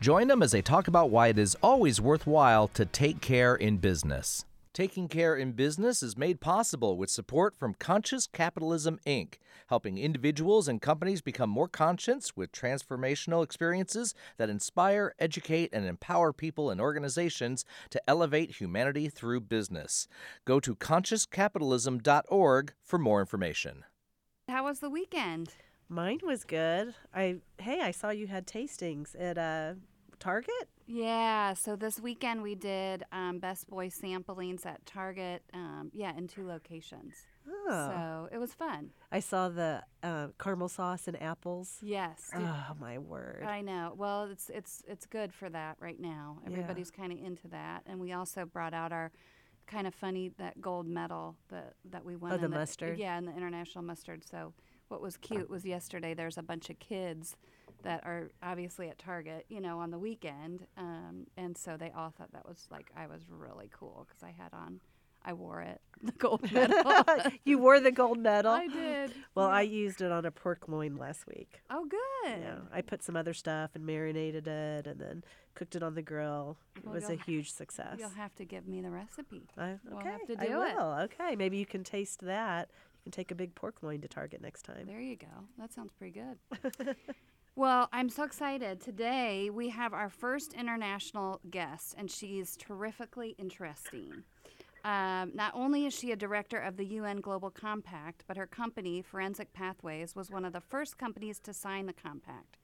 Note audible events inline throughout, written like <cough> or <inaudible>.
Join them as they talk about why it is always worthwhile to take care in business. Taking Care in Business is made possible with support from Conscious Capitalism Inc., helping individuals and companies become more conscious with transformational experiences that inspire, educate, and empower people and organizations to elevate humanity through business. Go to consciouscapitalism.org for more information. How was the weekend? Mine was good. I hey, I saw you had tastings at uh, Target. Yeah, so this weekend we did um, Best Boy samplings at Target. Um, yeah, in two locations. Oh. So it was fun. I saw the uh, caramel sauce and apples. Yes. did- Oh my word! I know. Well, it's it's it's good for that right now. Yeah. Everybody's kind of into that, and we also brought out our kind of funny that gold medal that that we won. Oh, the in mustard? Yeah, in the international mustard. So what was cute was yesterday. There's a bunch of kids that are obviously at Target, you know, on the weekend, um, and so they all thought that was like I was really cool because I had on. I wore it, <laughs> the gold medal. <laughs> you wore the gold medal. I did. <gasps> Well, yeah. I used it on a pork loin last week. Oh, good. Yeah, I put some other stuff and marinated it, and then cooked it on the grill. It was a huge success. You'll have to give me the recipe. I, we'll okay, have to I do it. Okay, maybe you can taste that. You can take a big pork loin to Target next time. There you go. That sounds pretty good. <laughs> well, I'm so excited. Today we have our first international guest, and she's terrifically interesting. Um, not only is she a director of the UN Global Compact, but her company, Forensic Pathways, was one of the first companies to sign the compact.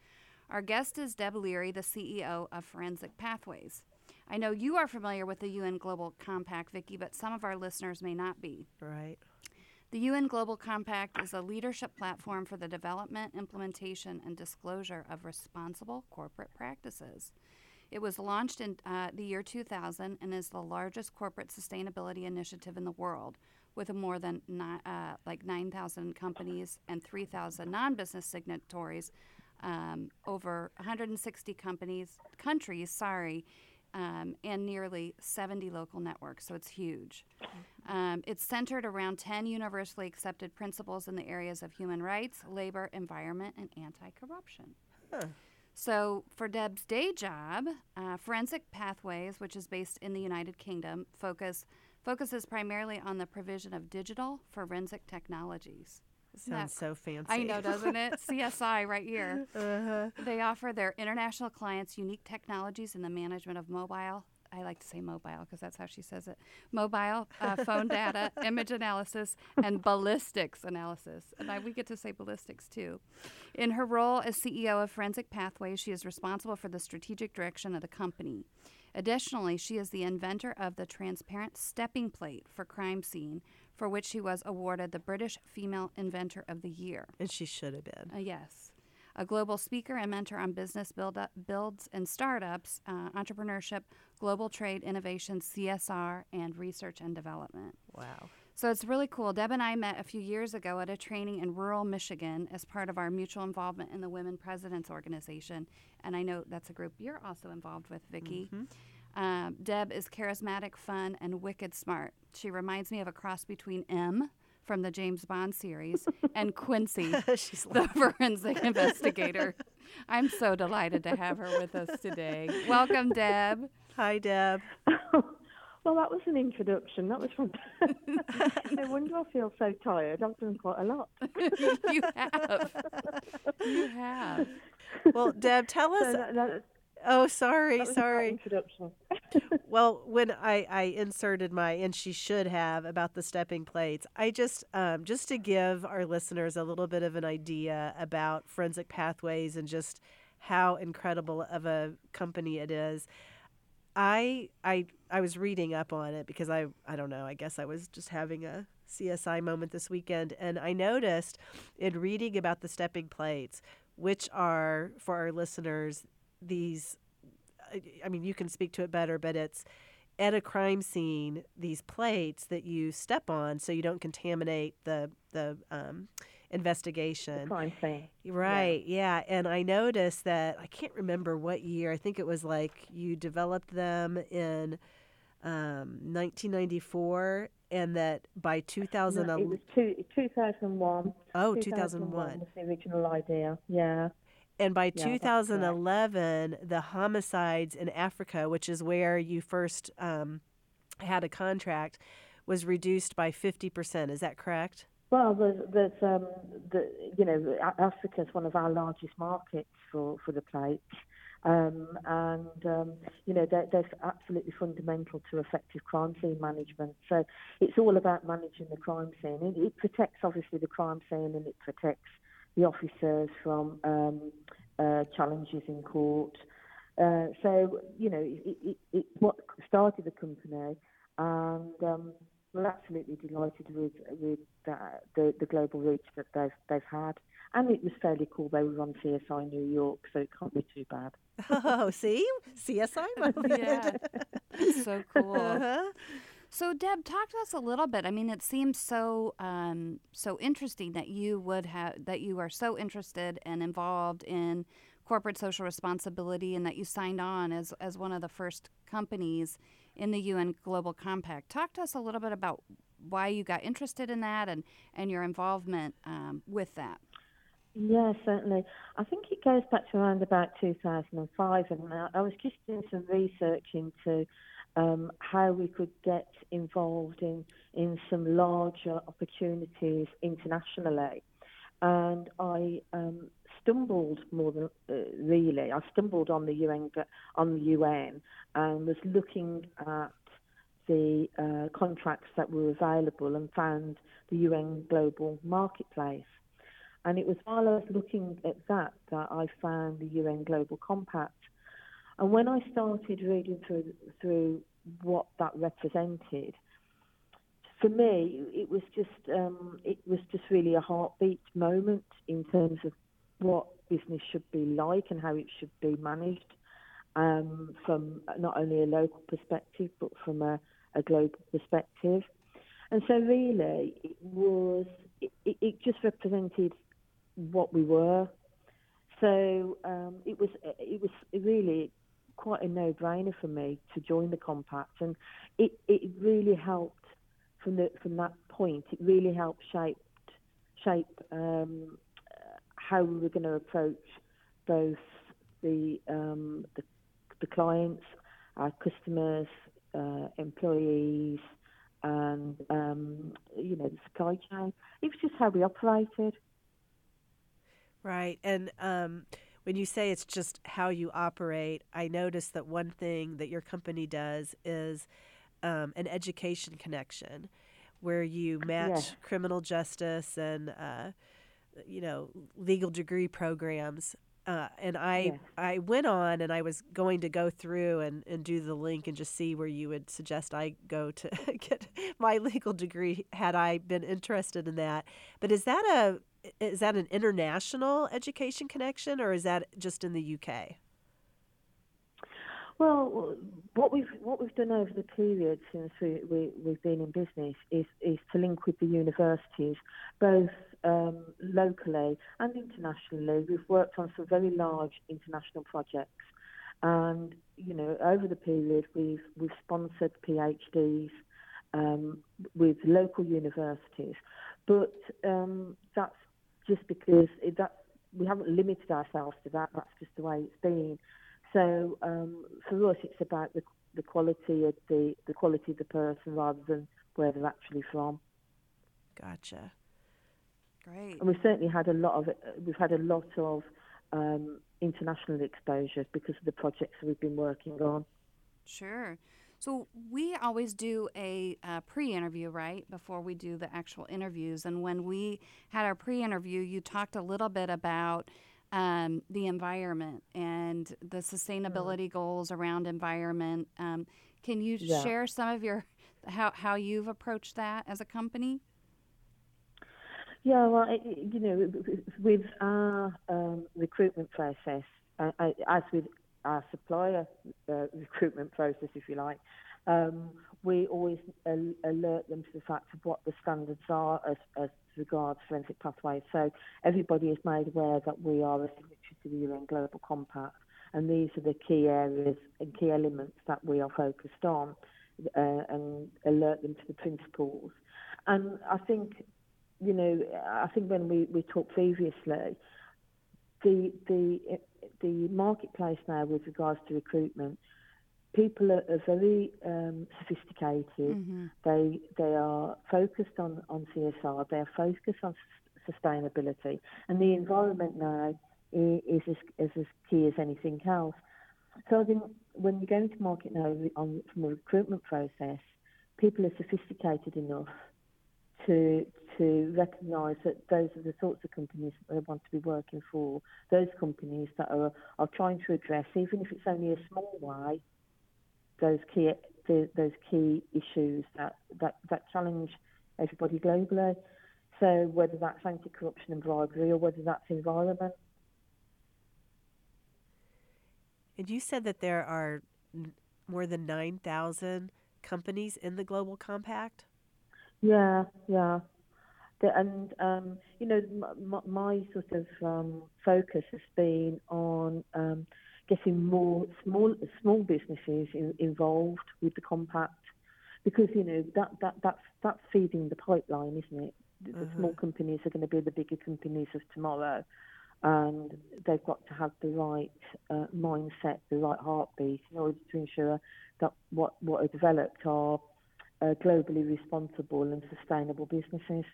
Our guest is Deb Leary, the CEO of Forensic Pathways. I know you are familiar with the UN Global Compact, Vicki, but some of our listeners may not be. Right. The UN Global Compact is a leadership platform for the development, implementation, and disclosure of responsible corporate practices. It was launched in uh, the year 2000 and is the largest corporate sustainability initiative in the world, with more than ni- uh, like 9,000 companies and 3,000 non-business signatories, um, over 160 companies, countries, sorry, um, and nearly 70 local networks. So it's huge. Um, it's centered around 10 universally accepted principles in the areas of human rights, labor, environment, and anti corruption. So, for Deb's day job, uh, Forensic Pathways, which is based in the United Kingdom, focus, focuses primarily on the provision of digital forensic technologies. Isn't that Sounds so fancy. I know, doesn't it? <laughs> CSI right here. uh-huh. They offer their international clients unique technologies in the management of mobile. I like to say mobile because that's how she says it. Mobile uh, phone data, <laughs> image analysis, and ballistics analysis. And I, we get to say ballistics too. In her role as CEO of Forensic Pathways, she is responsible for the strategic direction of the company. Additionally, she is the inventor of the transparent stepping plate for crime scene, for which she was awarded the British Female Inventor of the Year. And she should have been. Uh, yes. A global speaker and mentor on business build up, builds and startups, uh, entrepreneurship, global trade, innovation, CSR, and research and development. Wow. So it's really cool. Deb and I met a few years ago at a training in rural Michigan as part of our mutual involvement in the Women Presidents Organization. And I know that's a group you're also involved with, Vicki. Um, Deb is charismatic, fun, and wicked smart. She reminds me of a cross between M from the James Bond series <laughs> and Quincy, <laughs> She's the forensic <laughs> investigator. I'm so delighted to have her with us today. Welcome, Deb. Hi, Deb. well, that was an introduction. That was fun. no wonder I feel so tired. I've done quite a lot. you have. You have. Well, Deb, tell So us. that, that, Oh, sorry, that was sorry. introduction. Well, when I, I inserted my and she should have about the stepping plates, I just um, just to give our listeners a little bit of an idea about forensic pathways and just how incredible of a company it is. I I I was reading up on it because I I don't know, I guess I was just having a CSI moment this weekend and I noticed in reading about the stepping plates, which are for our listeners these I- mean, you can speak to it better, but it's at a crime scene these plates that you step on so you don't contaminate the the um, investigation. Crime scene. Right, yeah. And I noticed that I can't remember what year. I think it was like you developed them in um, 1994, and that by No, it was two, 2001. oh, 2001 2001. was the original idea. Yeah. And by Yeah, 2011, the homicides in Africa, which is where you first um, had a contract, was reduced by 50%. Is that correct? Well, there's, there's um, the, you know, Africa is one of our largest markets for, for the plates. Um, and, um, you know, they're, they're absolutely fundamental to effective crime scene management. So it's all about managing the crime scene. It, it protects, obviously, the crime scene and it protects the officers from um, uh, challenges in court. Uh, so, you know, it, it, it what started the company, and um, we're absolutely delighted with with that, the the global reach that they've they've had. And it was fairly cool. They were on CSI New York, so it can't be too bad. <laughs> Oh, see? CSI moment. <laughs> Yeah. <laughs> So cool. Uh-huh. So, Deb, talk to us a little bit. I mean, it seems so um, so interesting that you would have that you are so interested and involved in corporate social responsibility, and that you signed on as as one of the first companies in the UN Global Compact. Talk to us a little bit about why you got interested in that and and your involvement um, with that. Yeah, certainly. I think it goes back to around about 2005, and I I was just doing some research into um, how we could get involved in, in some larger opportunities internationally. And I um, stumbled more than uh, really, I stumbled on the UN on the UN and was looking at the uh, contracts that were available and found the UN Global Marketplace. And it was while I was looking at that that I found the UN Global Compact. And when I started reading through through what that represented, for me it was just um, it was just really a heartbeat moment in terms of what business should be like and how it should be managed um, from not only a local perspective but from a, a global perspective. And so really it was it, it, just represented what we were. So um, it was it was really quite a no-brainer for me to join the compact, and it, it really helped from the from that point. It really helped shape shape um, how we were going to approach both the um, the, the clients, our customers, uh, employees, and um, you know the supply chain. It was just how we operated. Right. And um, when you say it's just how you operate, I noticed that one thing that your company does is um, an education connection where you match Yes. criminal justice and, uh, you know, legal degree programs. Uh, and I, Yes. I went on and I was going to go through and, and do the link and just see where you would suggest I go to <laughs> get my legal degree had I been interested in that. But is that a is that an international education connection or is that just in the UK? Well, what we've what we've done over the period since we, we we've been in business is is to link with the universities, both um, locally and internationally. We've worked on some very large international projects, and you know over the period we've we've sponsored PhDs um, with local universities, but um, that's just because it, that we haven't limited ourselves to that. That's just the way it's been. So um, for us, it's about the, the quality of the the quality of the person rather than where they're actually from. Gotcha. Great. And we've certainly had a lot of we've had a lot of um, international exposure because of the projects that we've been working on. Sure. So we always do a uh, pre-interview, right, before we do the actual interviews. And when we had our pre-interview, you talked a little bit about um, the environment and the sustainability goals around environment. Um, can you Yeah. share some of your how how you've approached that as a company? Yeah, well, you know, with our um, recruitment process, uh, uh, as with our supplier uh, recruitment process, if you like, um, we always al- alert them to the fact of what the standards are as, as regards forensic pathways. So everybody is made aware that we are a signatory to the UN Global Compact, and these are the key areas and key elements that we are focused on, uh, and alert them to the principles. And I think, you know, I think when we, we talked previously, the the the marketplace now with regards to recruitment people are, are very um, sophisticated. Mm-hmm. They they are focused on, on CSR. They are focused on s- sustainability, and the environment now is, is, as, is as key as anything else. So I think when you go into market now on, from a recruitment process, people are sophisticated enough to to recognise that those are the sorts of companies that they want to be working for. Those companies that are are trying to address, even if it's only a small way, those key the, those key issues that, that, that challenge everybody globally. So whether that's anti-corruption and bribery or whether that's environment. And you said that there are more than 9,000 companies in the Global Compact? Yeah, yeah. The, and, um, you know, my, my sort of um, focus has been on um, getting more small small businesses in, involved with the compact because you know that that that's that's feeding the pipeline, isn't it? The, mm-hmm. small companies are going to be the bigger companies of tomorrow, and they've got to have the right uh, mindset, the right heartbeat in order to ensure that what what are developed are uh, globally responsible and sustainable businesses.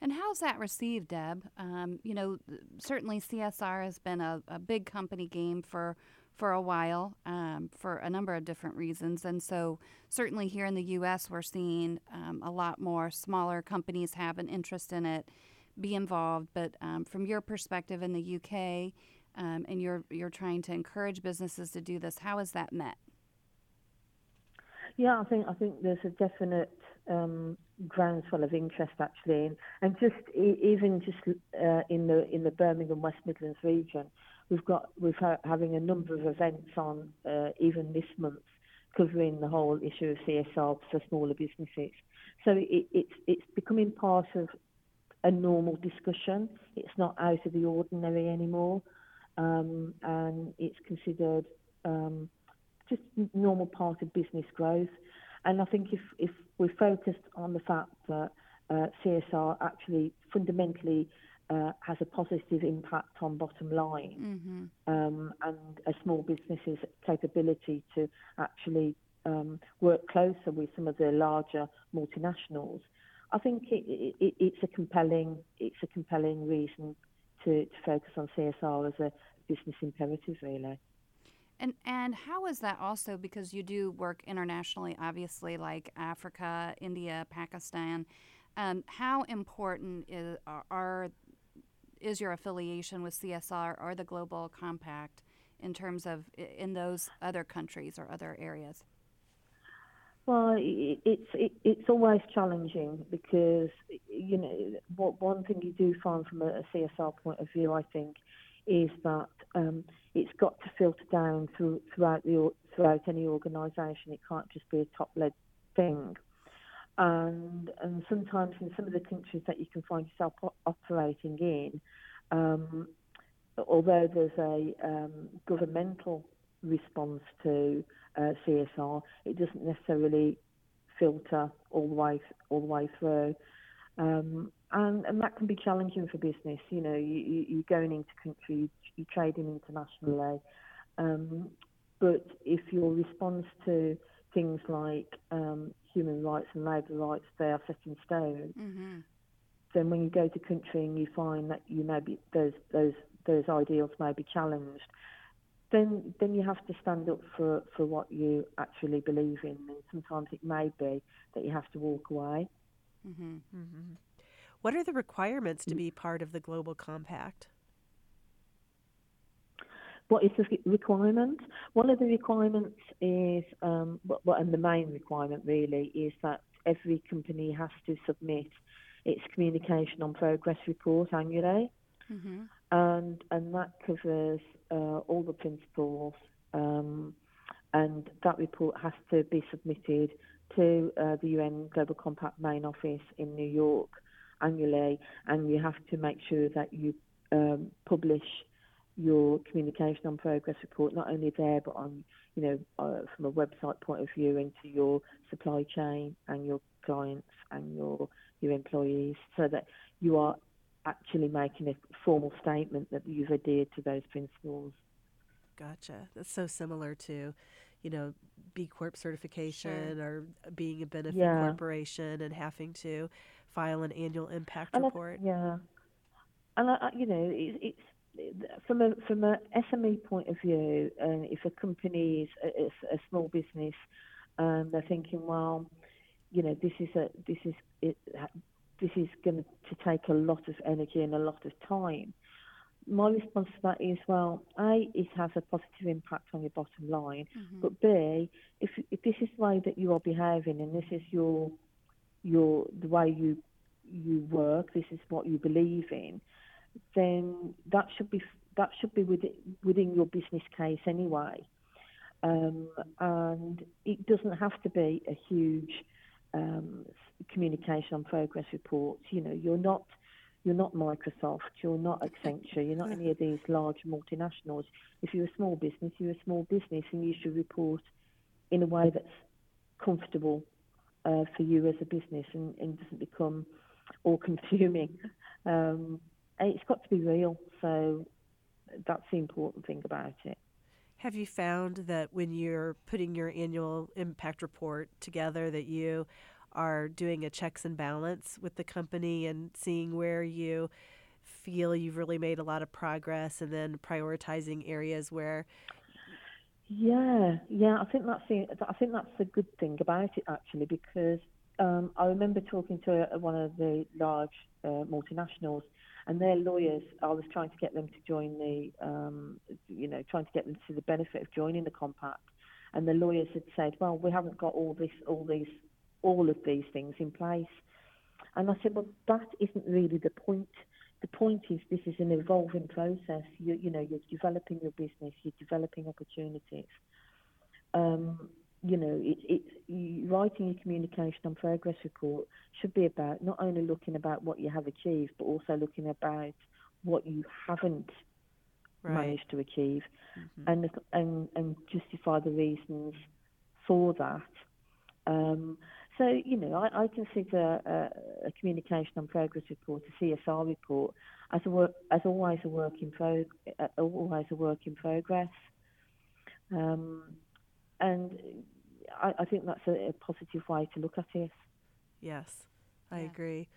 And how's that received, Deb? Um, you know, certainly CSR has been a, a, big company game for for a while um, for a number of different reasons, and so certainly here in the U.S. we're seeing um, a lot more smaller companies have an interest in it, be involved. But um, from your perspective in the U.K. Um, and you're you're trying to encourage businesses to do this, how is that met? Yeah, I think I think there's a definite groundswell of interest actually, and, and just even just uh, in the in the Birmingham West Midlands region, we've got we've ha- having a number of events on uh, even this month covering the whole issue of CSR for smaller businesses. So it, it's it's becoming part of a normal discussion. It's not out of the ordinary anymore, um, and it's considered um, just normal part of business growth. And I think if, if we're focused on the fact that uh, CSR actually fundamentally uh, has a positive impact on bottom line mm-hmm. um, and a small business's capability to actually um, work closer with some of the larger multinationals, I think it, it, it's a compelling it's a compelling reason to, to focus on CSR as a business imperative, really. And and how is that also because you do work internationally, obviously, like Africa, India, Pakistan. Um, how important is are is your affiliation with CSR or the Global Compact in terms of in those other countries or other areas? Well, it's it, it's always challenging because you know what one thing you do find from a, a CSR point of view, I think, is that um, it's got to filter down through, throughout the throughout any organisation. It can't just be a top-led thing. And and sometimes in some of the countries that you can find yourself operating in, um, although there's a um, governmental response to uh, CSR, it doesn't necessarily filter all the way all the way through. Um, and, and that can be challenging for business. You know, you, you, are going into country, you're trading internationally, um, but if your response to things like um, human rights and labour rights they are set in stone, mm-hmm. then when you go to country and you find that you may be those those those ideals may be challenged, then then you have to stand up for for what you actually believe in, and sometimes it may be that you have to walk away. Mm-hmm. Mm-hmm. What are the requirements to be part of the Global Compact? What is the requirement? One of the requirements is, um, well, and the main requirement really is that every company has to submit its communication on progress report annually, mm-hmm. and and that covers uh, all the principles um, and that report has to be submitted to uh, the UN Global Compact main office in New York annually, and you have to make sure that you um, publish your communication on progress report not only there but on you know uh, from a website point of view into your supply chain and your clients and your your employees so that you are actually making a formal statement that you've adhered to those principles. Gotcha. That's so similar to, you know, B Corp certification Sure. or being a benefit Yeah. corporation and having to file an annual impact And I- report. yeah, and I, I- you know, it, it's from a from a SME point of view, and if a company is a, a small business, and they're thinking, well, you know, this is a this is it, this is going to take a lot of energy and a lot of time. My response to that is, well, a it has a positive impact on your bottom line, mm-hmm. but b if if this is the way that you are behaving and this is your your the way you you work, this is what you believe in, then that should be that should be within, within your business case anyway. Um, and it doesn't have to be a huge um, communication on progress reports. You know, you're not you're not Microsoft, you're not Accenture, you're not any of these large multinationals. If you're a small business, you're a small business, and you should report in a way that's comfortable uh, for you as a business and, and doesn't become all consuming. Um, it's got to be real, so that's the important thing about it. Have you found that when you're putting your annual impact report together that you are doing a checks and balance with the company and seeing where you feel you've really made a lot of progress and then prioritizing areas where Yeah, yeah, I think that's the, I think that's the good thing about it actually because um, I remember talking to a, one of the large uh, multinationals and their lawyers. I was trying to get them to join the, um, you know, trying to get them to the benefit of joining the compact, and the lawyers had said, "Well, we haven't got all this, all these, all of these things in place." And I said, "Well, that isn't really the point." The point is, this is an evolving process. You, you know, you're developing your business, you're developing opportunities. Um, you know, it, it's you, writing your communication and progress report should be about not only looking about what you have achieved, but also looking about what you haven't right managed to achieve, Mhm. and and and justify the reasons for that. Um, so you know, I, I consider a, a communication and progress report, a CSR report, as a work as always a work in pro, uh, always a work in progress. Um, and I, I think that's a, a positive way to look at it. Yes, I Yeah. agree.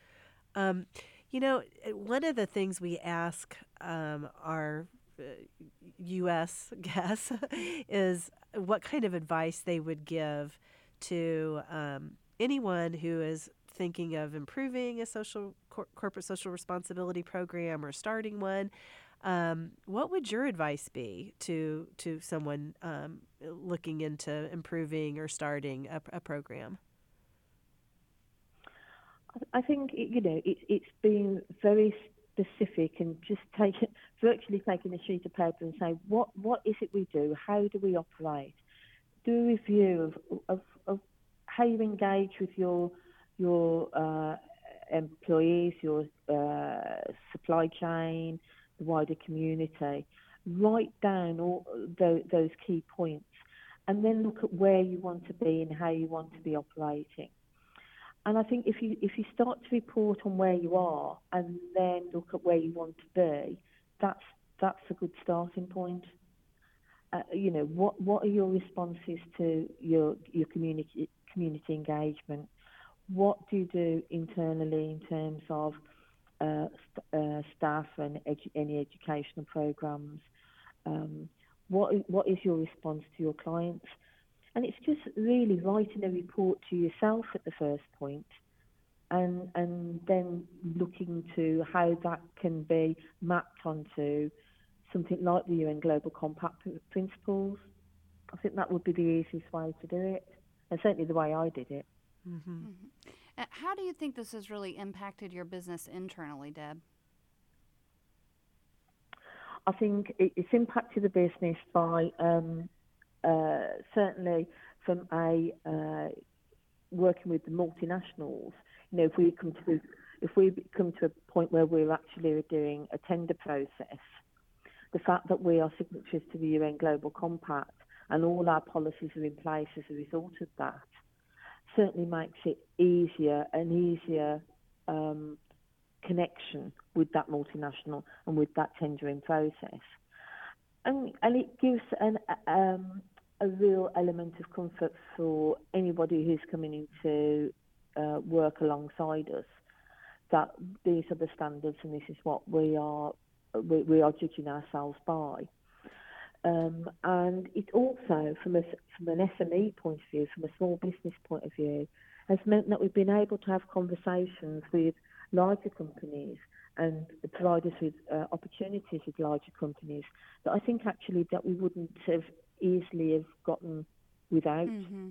Um, you know, uh, one of the things we ask um, our uh, U.S. <laughs> guests <laughs> is what kind of advice they would give to um, anyone who is thinking of improving a social cor- corporate social responsibility program or starting one. Um, what would your advice be to to someone um, looking into improving or starting a, a program? I think you know it, it's been very specific and just take <laughs> virtually taking a sheet of paper and say what what is it we do? How do we operate? Do a review of of, of how you engage with your your uh, employees, your uh, supply chain, the wider community. Write down all tho- those key points, and then look at where you want to be and how you want to be operating. And I think if you if you start to report on where you are and then look at where you want to be, that's that's a good starting point. Uh, you know, what what are your responses to your your community community engagement? What do you do internally in terms of uh, st- uh, staff and edu- any educational programs? Um, what what is your response to your clients? And it's just really writing a report to yourself at the first point, and and then looking to how that can be mapped onto something like the UN Global Compact principles. I think that would be the easiest way to do it, and certainly the way I did it. Mm-hmm. Uh, How do you think this has really impacted your business internally, Deb? I think it, it's impacted the business by um, uh, certainly from a uh, working with the multinationals, you know, if we come to if we come to a point where we're actually doing a tender process, the fact that we are signatories to the UN Global Compact and all our policies are in place as a result of that certainly makes it easier and easier um, connection with that multinational and with that tendering process. And, and it gives an, um, a real element of comfort for anybody who's coming into uh, work alongside us that these are the standards and this is what we are we, we are judging ourselves by. Um, and it also, from a, from an SME point of view, from a small business point of view, has meant that we've been able to have conversations with larger companies and provide us with uh, opportunities with larger companies that I think actually that we wouldn't have easily have gotten without mm-hmm.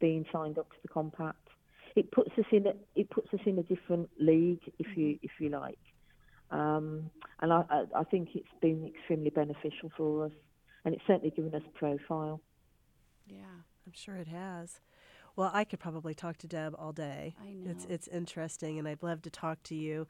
being signed up to the compact. It puts us in a, it puts us in a different league, if mm-hmm. you if you like, um, and I, I, I think it's been extremely beneficial for us, and it's certainly given us a profile. Yeah, I'm sure it has. Well, I could probably talk to Deb all day. I know. It's it's interesting, and I'd love to talk to you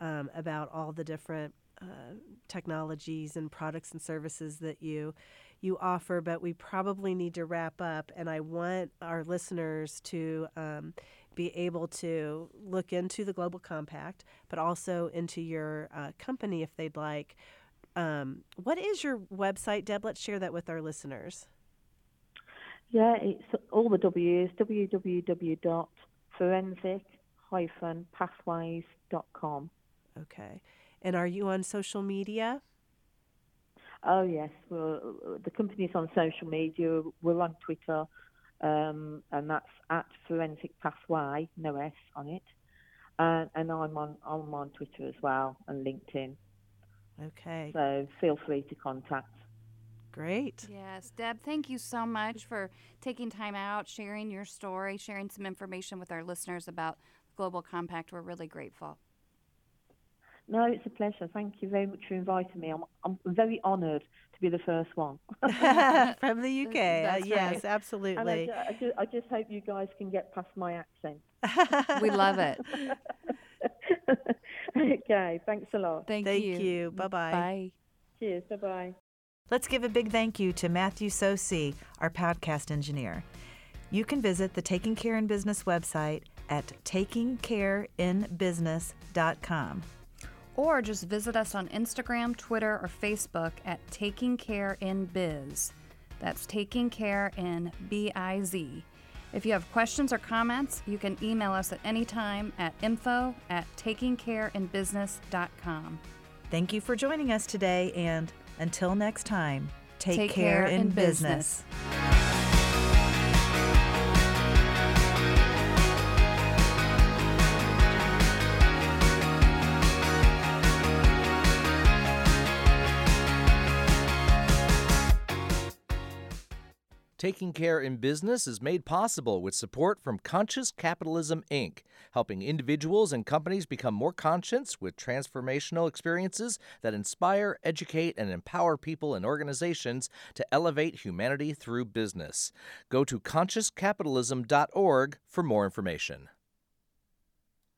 um, about all the different uh, technologies and products and services that you you offer. But we probably need to wrap up, and I want our listeners to. Um, be able to look into the Global Compact, but also into your uh, company if they'd like. Um, what is your website, Deb? Let's share that with our listeners. Yeah, it's all the W's, www.forensic-pathways.com. Okay. And are you on social media? Oh, yes. We're, the company's on social media. We're on Twitter, um, and that's at Forensic Pathway, no S on it. Uh, and I'm on, I'm on Twitter as well and LinkedIn. Okay. So feel free to contact. Great. Yes. Deb, thank you so much for taking time out, sharing your story, sharing some information with our listeners about Global Compact. We're really grateful. No, it's a pleasure. Thank you very much for inviting me. I'm, I'm very honoured to be the first one. <laughs> <laughs> From the UK. Uh, yes, right. absolutely. And I, I, just, I just hope you guys can get past my accent. <laughs> we love it. <laughs> okay, thanks a lot. Thank, Thank you. you. Bye-bye. Bye. Cheers. Bye-bye. Let's give a big thank you to Matthew Sosi, our podcast engineer. You can visit the Taking Care in Business website at takingcareinbusiness.com. Or just visit us on Instagram, Twitter, or Facebook at Taking Care in Biz. That's Taking Care in B I Z. If you have questions or comments, you can email us at any time at info at takingcareinbusiness.com. Thank you for joining us today, and until next time, take, Take care, care in, in business. business. Taking Care in Business is made possible with support from Conscious Capitalism, Inc., helping individuals and companies become more conscious with transformational experiences that inspire, educate, and empower people and organizations to elevate humanity through business. Go to consciouscapitalism.org for more information.